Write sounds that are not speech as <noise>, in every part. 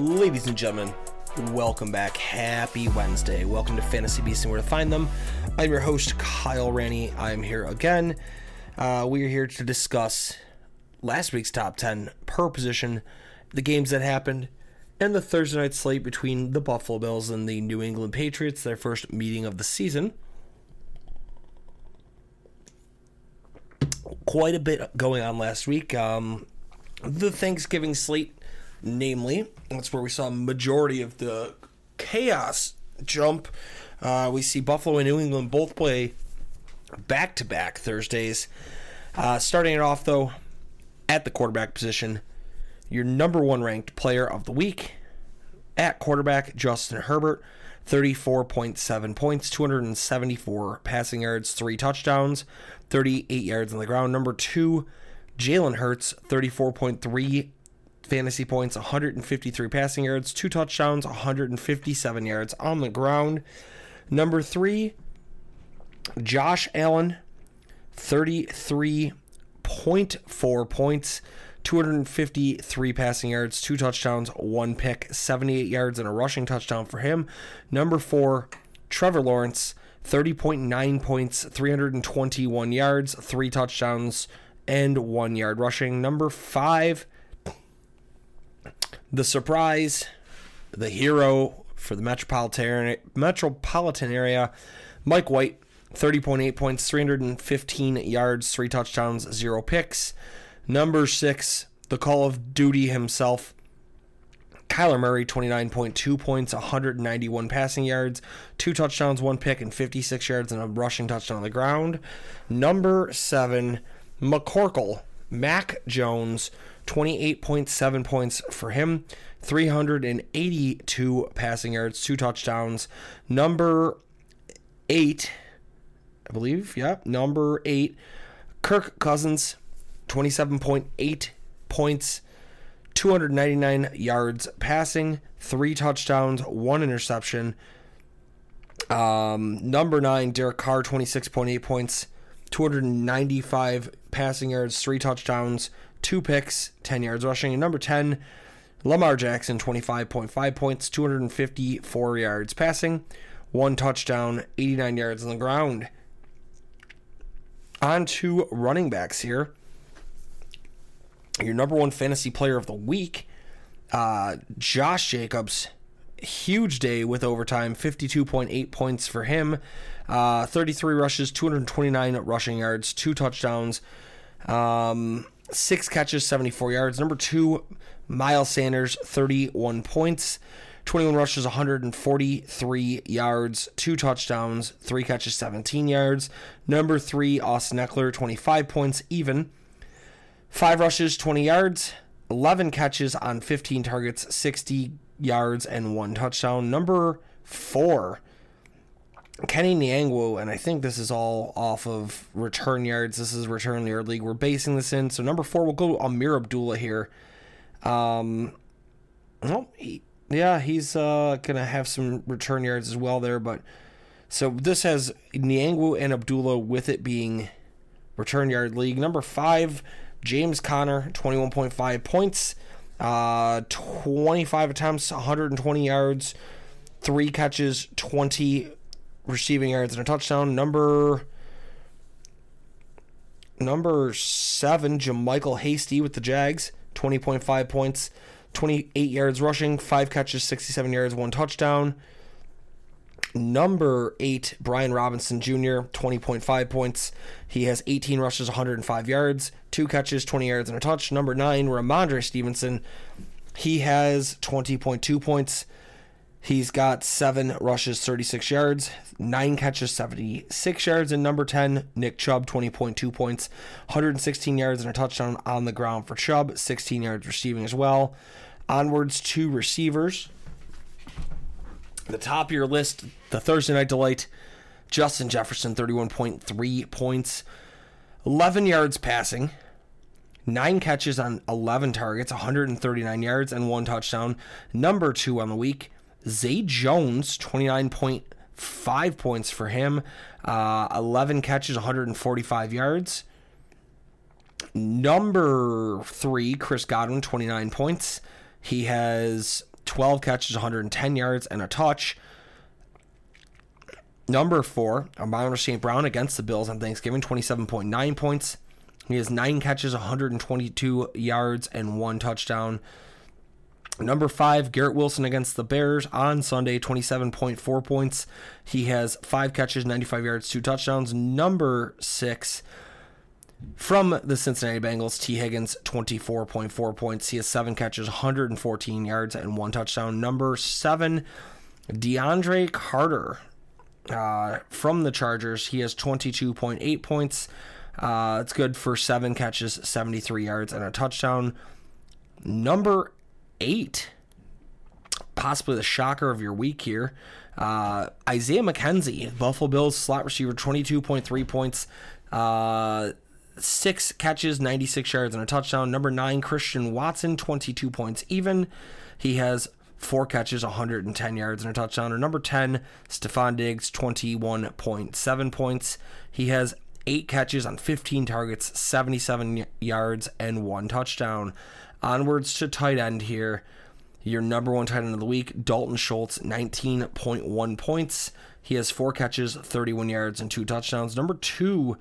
Ladies and gentlemen, welcome back. Happy Wednesday. Welcome to Fantasy Beasts and where to find them. I'm your host, Kyle Ranny. I'm here again. Uh, we are here to discuss last week's top 10 per position, the games that happened, and the Thursday night slate between the Buffalo Bills and the New England Patriots, their first meeting of the season. Quite a bit going on last week. Um, the Thanksgiving slate, namely, that's where we saw majority of the chaos jump. Uh, we see Buffalo and New England both play back to back Thursdays. Uh, starting it off, though, at the quarterback position, your number one ranked player of the week at quarterback, Justin Herbert. 34.7 points, 274 passing yards, three touchdowns, 38 yards on the ground. Number two, Jalen Hurts, 34.3 fantasy points, 153 passing yards, two touchdowns, 157 yards on the ground. Number three, Josh Allen, 33.4 points, 253 passing yards, two touchdowns, one pick, 78 yards, and a rushing touchdown for him. Number four, Trevor Lawrence, 30.9 points, 321 yards, three touchdowns, and one yard rushing. Number five, the surprise, the hero for the metropolitan metropolitan area, Mike White, 30.8 points, 315 yards, three touchdowns, zero picks. Number six, the Call of Duty himself, Kyler Murray, 29.2 points, 191 passing yards, two touchdowns, one pick, and 56 yards, and a rushing touchdown on the ground. Number seven, McCorkle, Mac Jones, 28.7 points for him, 382 passing yards, two touchdowns. Number eight, I believe, yeah, number eight, Kirk Cousins, 27.8 points, 299 yards passing, three touchdowns, one interception. Um, number nine, Derek Carr, 26.8 points, 295 passing yards, three touchdowns, two picks, 10 yards rushing. And number 10, Lamar Jackson, 25.5 points, 254 yards passing, one touchdown, 89 yards on the ground. On to running backs here. Your number one fantasy player of the week, uh, Josh Jacobs. Huge day with overtime, 52.8 points for him. Uh, 33 rushes, 229 rushing yards, two touchdowns, um, six catches, 74 yards. Number two, Miles Sanders, 31 points, 21 rushes, 143 yards, two touchdowns, three catches, 17 yards. Number three, Austin Ekeler, 25 points, even. Five rushes, 20 yards, 11 catches on 15 targets, 60 yards, and one touchdown. Number four, Kene Nwangwu, and I think this is all off of return yards. This is return yard league. We're basing this in. So number four, we'll go Ameer Abdullah here. Um, well, he, yeah, he's uh, gonna have some return yards as well there. But so this has Niangwu and Abdullah with it being return yard league. Number five, James Conner, 21.5 points, uh, 25 attempts, 120 yards, three catches, 20 receiving yards and a touchdown. Number number seven, JaMycal Hasty with the Jags, 20.5 points, 28 yards rushing, five catches, 67 yards, one touchdown. Number eight, Brian Robinson Jr., 20.5 points. He has 18 rushes, 105 yards, two catches, 20 yards, and a touch. Number nine, Rhamondre Stevenson, He has 20.2 points. He's got seven rushes, 36 yards, nine catches, 76 yards. And number 10, Nick Chubb, 20.2 points, 116 yards and a touchdown on the ground for Chubb, 16 yards receiving as well. Onwards to receivers. The top of your list, the Thursday night delight, Justin Jefferson, 31.3 points, 11 yards passing, nine catches on 11 targets, 139 yards, and one touchdown. Number two on the week, Zay Jones, 29.5 points for him, uh, 11 catches, 145 yards. Number three, Chris Godwin, 29 points. He has 12 catches, 110 yards, and a touch. Number four, Amon St. Brown against the Bills on Thanksgiving, 27.9 points. He has nine catches, 122 yards, and one touchdown. Number five, Garrett Wilson against the Bears on Sunday, 27.4 points. He has five catches, 95 yards, two touchdowns. Number six, from the Cincinnati Bengals, Tee Higgins, 24.4 points. He has seven catches, 114 yards, and one touchdown. Number seven, DeAndre Carter uh, from the Chargers. He has 22.8 points. Uh, it's good for seven catches, 73 yards, and a touchdown. Number eight, possibly the shocker of your week here. Uh, Isaiah McKenzie, Buffalo Bills slot receiver, 22.3 points, uh, six catches, 96 yards, and a touchdown. Number nine, Christian Watson, 22 points even. He has four catches, 110 yards, and a touchdown. Or number 10, Stefon Diggs, 21.7 points. He has eight catches on 15 targets, 77 yards, and one touchdown. Onwards to tight end here. Your number one tight end of the week, Dalton Schultz, 19.1 points. He has four catches, 31 yards, and two touchdowns. Number two,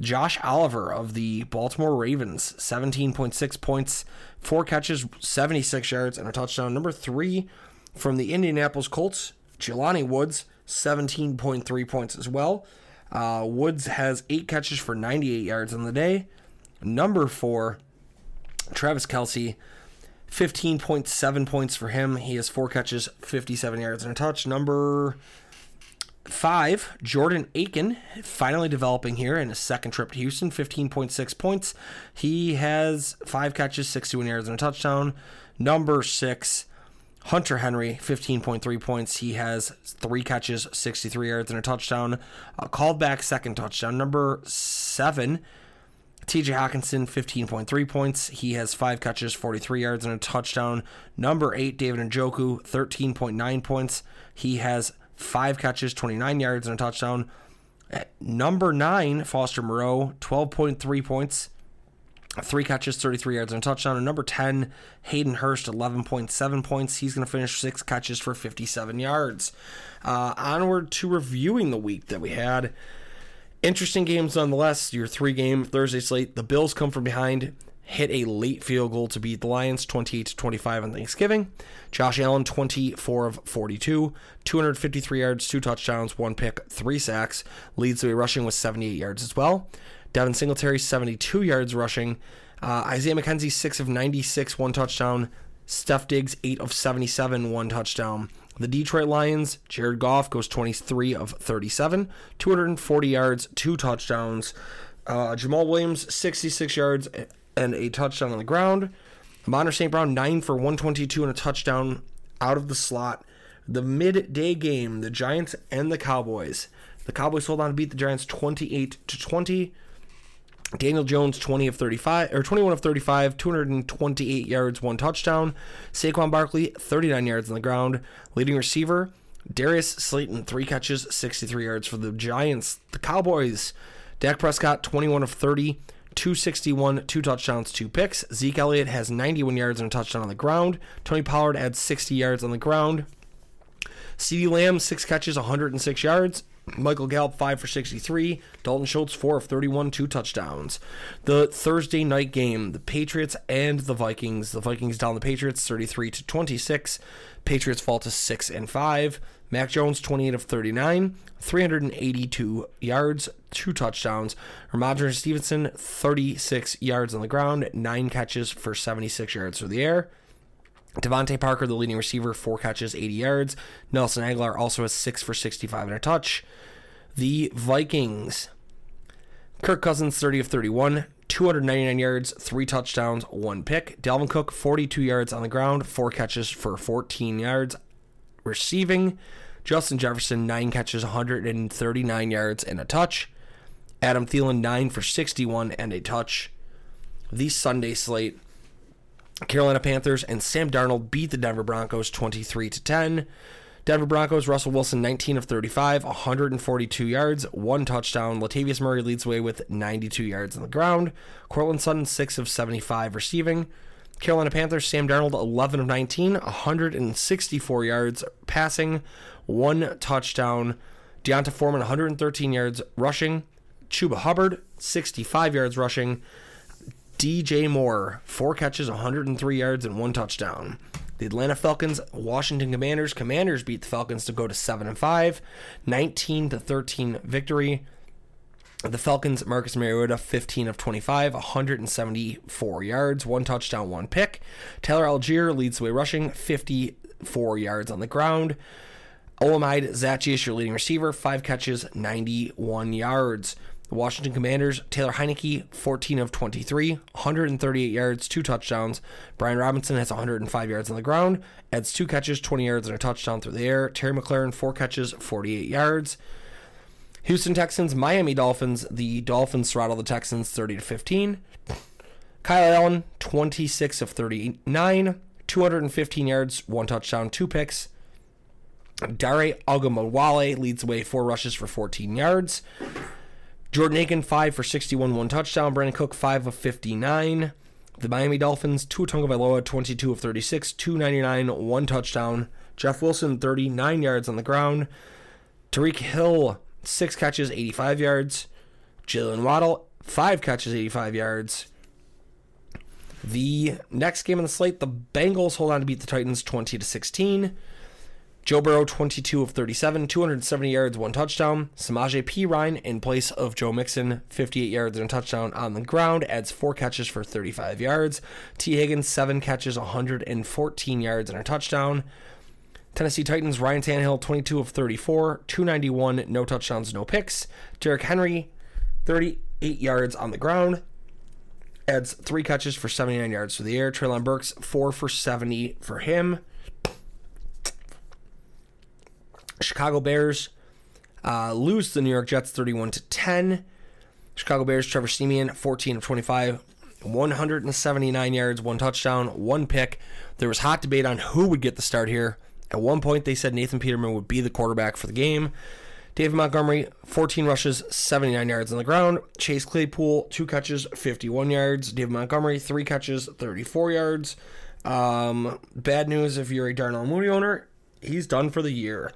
Josh Oliver of the Baltimore Ravens, 17.6 points, four catches, 76 yards, and a touchdown. Number three, from the Indianapolis Colts, Jelani Woods, 17.3 points as well. Uh, Woods has eight catches for 98 yards on the day. Number four, Travis Kelce, 15.7 points for him. He has four catches, 57 yards, and a touch. Number five, Jordan Aiken, finally developing here in his second trip to Houston, 15.6 points. He has five catches, 61 yards, and a touchdown. Number six, Hunter Henry, 15.3 points. He has three catches, 63 yards, and a touchdown. A called back second touchdown. Number seven, TJ Hockenson, 15.3 points. He has five catches, 43 yards, and a touchdown. Number eight, David Njoku, 13.9 points. He has five catches, 29 yards, and a touchdown. At number nine, Foster Moreau, 12.3 points, three catches, 33 yards, and a touchdown. And number 10, Hayden Hurst, 11.7 points. He's going to finish six catches for 57 yards. Uh, onward to reviewing the week that we had. Interesting games nonetheless. Your three game Thursday slate. The Bills come from behind, hit a late field goal to beat the Lions 28 to 25 on Thanksgiving. Josh Allen 24 of 42, 253 yards, two touchdowns, one pick, three sacks. Leads the way rushing with 78 yards as well. Devin Singletary 72 yards rushing. Uh, Isaiah McKenzie 6 of 96, one touchdown. Steph Diggs 8 of 77, one touchdown. The Detroit Lions, Jared Goff goes 23 of 37, 240 yards, two touchdowns. Uh, Jamaal Williams, 66 yards and a touchdown on the ground. Amon St. Brown, 9 for 122 and a touchdown out of the slot. The midday game, the Giants and the Cowboys. The Cowboys hold on to beat the Giants 28 to 20. Daniel Jones, 20 of 35, or 21 of 35, 228 yards, one touchdown. Saquon Barkley, 39 yards on the ground. Leading receiver, Darius Slayton, three catches, 63 yards for the Giants. The Cowboys, Dak Prescott, 21 of 30, 261, two touchdowns, two picks. Zeke Elliott has 91 yards and a touchdown on the ground. Tony Pollard adds 60 yards on the ground. CeeDee Lamb, six catches, 106 yards. Michael Gallup, 5 for 63. Dalton Schultz, 4 of 31, two touchdowns. The Thursday night game, the Patriots and the Vikings. The Vikings down the Patriots 33 to 26. Patriots fall to 6 and 5. Mac Jones, 28 of 39, 382 yards, two touchdowns. Rhamondre Stevenson, 36 yards on the ground, nine catches for 76 yards through the air. DeVante Parker, the leading receiver, four catches, 80 yards. Nelson Agholor also has six for 65 and a touch. The Vikings, Kirk Cousins, 30 of 31, 299 yards, three touchdowns, one pick. Dalvin Cook, 42 yards on the ground, four catches for 14 yards. Receiving, Justin Jefferson, nine catches, 139 yards, and a touch. Adam Thielen, nine for 61 and a touch. The Sunday slate, Carolina Panthers and Sam Darnold beat the Denver Broncos 23 to 10. Denver Broncos, Russell Wilson, 19 of 35, 142 yards, one touchdown. Latavius Murray leads away with 92 yards on the ground. Courtland Sutton, 6 of 75 receiving. Carolina Panthers, Sam Darnold, 11 of 19, 164 yards passing, one touchdown. D'Onta Foreman, 113 yards rushing. Chuba Hubbard, 65 yards rushing. DJ Moore, four catches, 103 yards, and one touchdown. The Atlanta Falcons, Washington Commanders. Commanders beat the Falcons to go to 7 and 5, 19 to 13 victory. The Falcons, Marcus Mariota, 15 of 25, 174 yards, one touchdown, one pick. Taylor Allgeier leads the way rushing, 54 yards on the ground. Olamide Zaccheaus, your leading receiver, five catches, 91 yards. The Washington Commanders, Taylor Heinicke, 14 of 23, 138 yards, two touchdowns. Brian Robinson has 105 yards on the ground, adds two catches, 20 yards, and a touchdown through the air. Terry McLaurin, four catches, 48 yards. Houston Texans, Miami Dolphins. The Dolphins throttle the Texans 30 to 15. Kyle Allen, 26 of 39, 215 yards, one touchdown, two picks. Dare Ogunbowale leads the way, four rushes for 14 yards. Jordan Aiken, 5 for 61, one touchdown. Brandon Cook, 5 of 59. The Miami Dolphins, Tua Tagovailoa, 22 of 36, 299, one touchdown. Jeff Wilson, 39 yards on the ground. Tyreek Hill, 6 catches, 85 yards. Jaylen Waddle, 5 catches, 85 yards. The next game on the slate, the Bengals hold on to beat the Titans 20 to 16. Joe Burrow, 22 of 37, 270 yards, one touchdown. Samaje Perine in place of Joe Mixon, 58 yards and a touchdown on the ground, adds four catches for 35 yards. Tee Higgins, seven catches, 114 yards and a touchdown. Tennessee Titans, Ryan Tannehill, 22 of 34, 291, no touchdowns, no picks. Derrick Henry, 38 yards on the ground, adds three catches for 79 yards for the air. Treylon Burks, four for 70 for him. Chicago Bears uh, lose the New York Jets 31 to 10. Chicago Bears, Trevor Siemian, 14 of 25, 179 yards, one touchdown, one pick. There was hot debate on who would get the start here. At one point, they said Nathan Peterman would be the quarterback for the game. David Montgomery, 14 rushes, 79 yards on the ground. Chase Claypool, two catches, 51 yards. David Montgomery, three catches, 34 yards. Um, bad news if you're a Darnell Mooney owner, he's done for the year.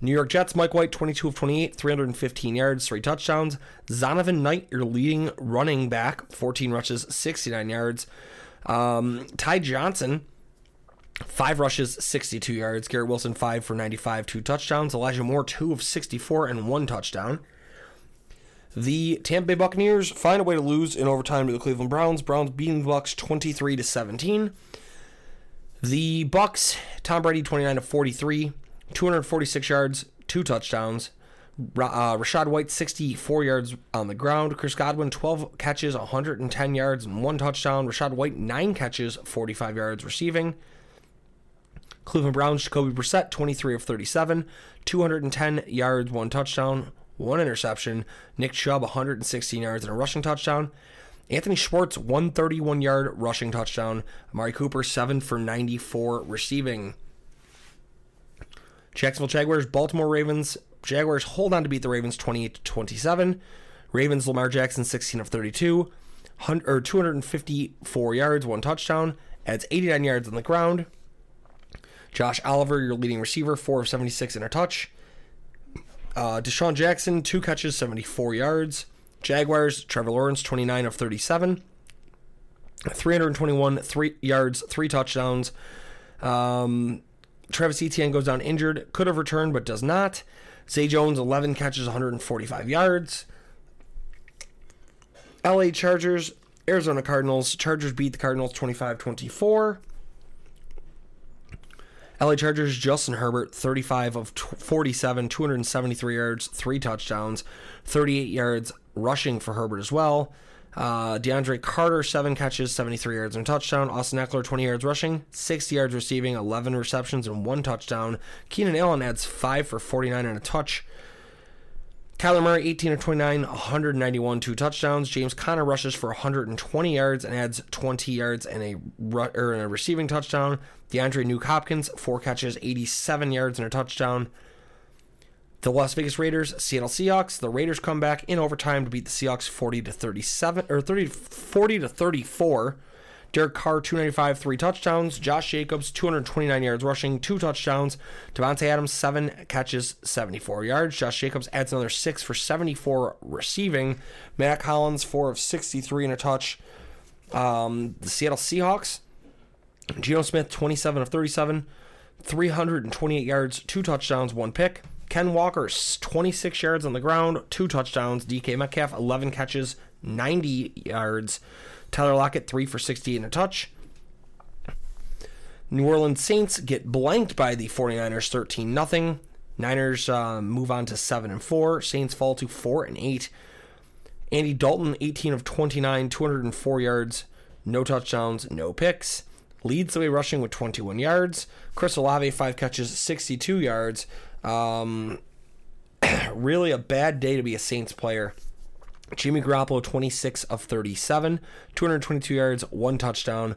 New York Jets, Mike White, 22 of 28, 315 yards, three touchdowns. Zonovan Knight, your leading running back, 14 rushes, 69 yards. Um, Ty Johnson, five rushes, 62 yards. Garrett Wilson, five for 95, two touchdowns. Elijah Moore, two of 64 and one touchdown. The Tampa Bay Buccaneers find a way to lose in overtime to the Cleveland Browns. Browns beating the Bucks 23 to 17. The Bucks, Tom Brady, 29 to 43. 246 yards, two touchdowns. Uh, Rachaad White, 64 yards on the ground. Chris Godwin, 12 catches, 110 yards, and one touchdown. Rachaad White, 9 catches, 45 yards receiving. Cleveland Browns, Jacoby Brissett, 23 of 37, 210 yards, one touchdown, one interception. Nick Chubb, 116 yards, and a rushing touchdown. Anthony Schwartz, 131 yard rushing touchdown. Amari Cooper, 7 for 94 receiving. Jacksonville Jaguars, Baltimore Ravens. Jaguars hold on to beat the Ravens 28 to 27. Ravens Lamar Jackson 16 of 32, or 254 yards, one touchdown, adds 89 yards on the ground. Josh Oliver, your leading receiver, 4 of 76 in a touch. Uh, DeSean Jackson, two catches, 74 yards. Jaguars, Trevor Lawrence, 29 of 37. 321 three yards, three touchdowns. Um, Travis Etienne goes down injured, could have returned but does not. Zay Jones, 11 catches, 145 yards. LA Chargers, Arizona Cardinals. Chargers beat the Cardinals 25 24. LA Chargers, Justin Herbert, 35 of 47, 273 yards, three touchdowns, 38 yards rushing for Herbert as well. Uh, DeAndre Carter, seven catches, 73 yards and a touchdown. Austin Ekeler, 20 yards rushing, 60 yards receiving, 11 receptions, and one touchdown. Keenan Allen adds five for 49 and a touch. Kyler Murray, 18 of 29, 191, two touchdowns. James Conner rushes for 120 yards and adds 20 yards and a, or a receiving touchdown. DeAndre Nuk Hopkins, four catches, 87 yards and a touchdown. The Las Vegas Raiders, Seattle Seahawks. The Raiders come back in overtime to beat the Seahawks 40 to 37 or 30 40 to 34. Derek Carr, 295, three touchdowns. Josh Jacobs, 229 yards rushing, two touchdowns. Davante Adams, seven catches, 74 yards. Josh Jacobs adds another six for 74 receiving. Mack Hollins, four of 63 and a touch. Um, the Seattle Seahawks, Geno Smith, 27 of 37, 328 yards, two touchdowns, one pick. Ken Walker, 26 yards on the ground, two touchdowns. DK Metcalf, 11 catches, 90 yards. Tyler Lockett, 3 for 60 and a touch. New Orleans Saints get blanked by the 49ers 13 0. Niners uh, move on to 7 and 4. Saints fall to 4 and 8. Andy Dalton, 18 of 29, 204 yards, no touchdowns, no picks. Leads the way rushing with 21 yards. Chris Olave, 5 catches, 62 yards. Um, <clears throat> really a bad day to be a Saints player. Jimmy Garoppolo, 26 of 37, 222 yards, one touchdown.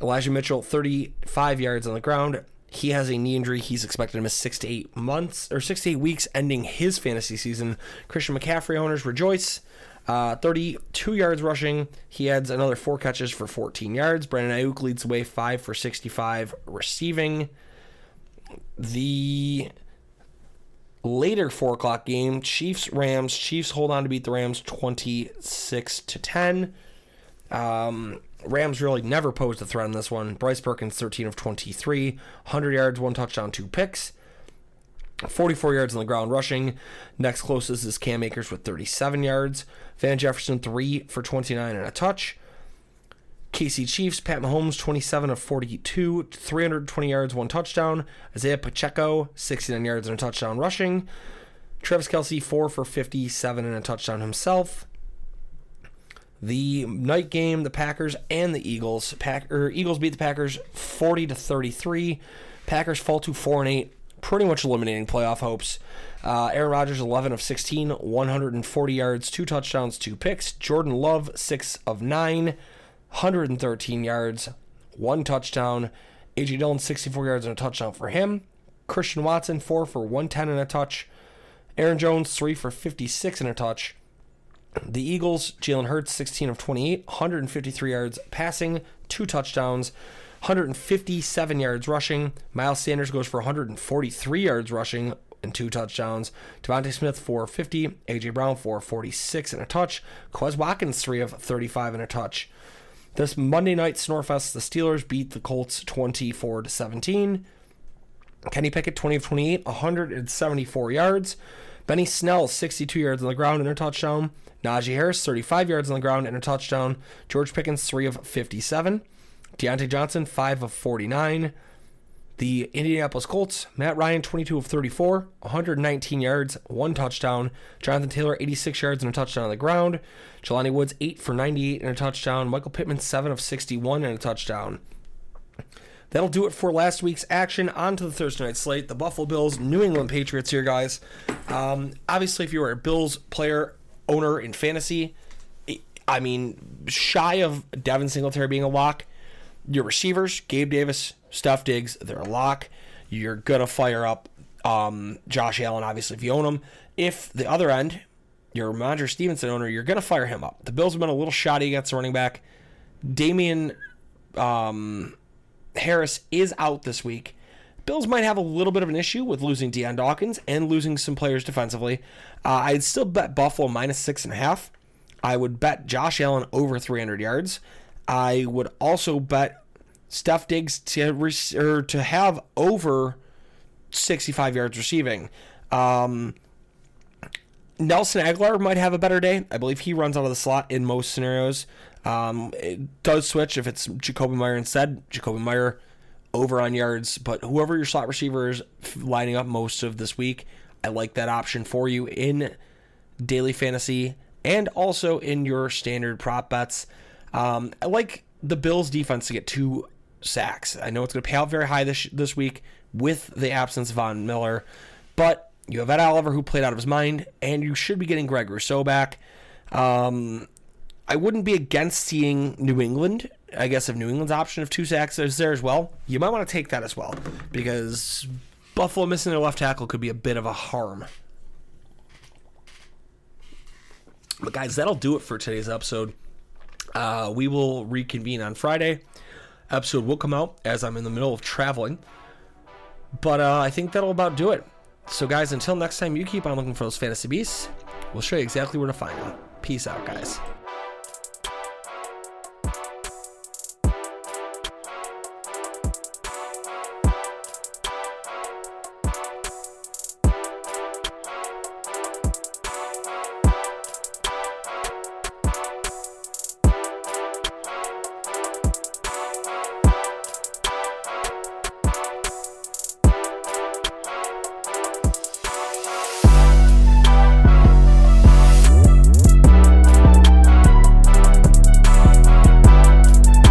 Elijah Mitchell, 35 yards on the ground. He has a knee injury. He's expected to miss six to eight months or six to eight weeks, ending his fantasy season. Christian McCaffrey owners rejoice. Uh, 32 yards rushing. He adds another four catches for 14 yards. Brandon Aiyuk leads the way, five for 65 receiving. The later four o'clock game, Chiefs Rams. Chiefs hold on to beat the Rams 26 to 10. Um, Rams really never posed a threat in this one. Bryce Perkins, 13 of 23, 100 yards, one touchdown, two picks. 44 yards on the ground rushing. Next closest is Cam Akers with 37 yards. Van Jefferson, 3 for 29 and a touch. KC Chiefs, Pat Mahomes, 27 of 42, 320 yards, one touchdown. Isaiah Pacheco, 69 yards and a touchdown rushing. Travis Kelce, 4 for 57 and a touchdown himself. The night game, the Packers and the Eagles. Pack, Eagles beat the Packers 40 to 33. Packers fall to 4 and 8, pretty much eliminating playoff hopes. Uh, Aaron Rodgers, 11 of 16, 140 yards, two touchdowns, two picks. Jordan Love, 6 of 9, 113 yards, one touchdown. A.J. Dillon, 64 yards and a touchdown for him. Christian Watson, 4 for 110 and a touch. Aaron Jones, 3 for 56 and a touch. The Eagles, Jalen Hurts, 16 of 28, 153 yards passing, two touchdowns, 157 yards rushing. Miles Sanders goes for 143 yards rushing and two touchdowns. DeVonta Smith, 450. A.J. Brown, 446 and a touch. Quez Watkins, 3 of 35 and a touch. This Monday night Snorefest, the Steelers beat the Colts 24 to 17. Kenny Pickett, 20 of 28, 174 yards. Benny Snell, 62 yards on the ground and a touchdown. Najee Harris, 35 yards on the ground and a touchdown. George Pickens, 3 of 57. Diontae Johnson, 5 of 49. The Indianapolis Colts, Matt Ryan, 22 of 34, 119 yards, one touchdown. Jonathan Taylor, 86 yards and a touchdown on the ground. Jelani Woods, 8 for 98 and a touchdown. Michael Pittman, 7 of 61 and a touchdown. That'll do it for last week's action. On to the Thursday night slate. The Buffalo Bills, New England Patriots here, guys. Um, obviously, if you are a Bills player, owner in fantasy, I mean, shy of Devin Singletary being a lock, your receivers, Gabe Davis, Steph Diggs, they're a lock. You're to fire up um, Josh Allen, obviously, if you own him. If the other end, your Roger Stevenson owner, you're to fire him up. The Bills have been a little shoddy against the running back. Damien um, Harris is out this week. Bills might have a little bit of an issue with losing Dion Dawkins and losing some players defensively. Uh, I'd still bet Buffalo minus six and a half. I would bet Josh Allen over 300 yards. I would also bet Steph Diggs to or to have over 65 yards receiving. Um, Nelson Agholor might have a better day. I believe he runs out of the slot in most scenarios. Um, it does switch if it's Jakobi Meyer instead. Jakobi Meyer over on yards, but whoever your slot receiver is lining up most of this week, I like that option for you in daily fantasy and also in your standard prop bets. Um, I like the Bills defense to get two sacks. I know it's going to pay out very high this this week with the absence of Von Miller, but you have Ed Oliver who played out of his mind, and you should be getting Greg Rousseau back. Um, I wouldn't be against seeing New England. I guess if New England's option of two sacks is there as well, you might want to take that as well because Buffalo missing their left tackle could be a bit of a harm. But guys, that'll do it for today's episode. Uh, we will reconvene on Friday. Episode will come out as I'm in the middle of traveling. But uh, I think that'll about do it. So, guys, until next time, you keep on looking for those fantasy beasts. We'll show you exactly where to find them. Peace out, guys.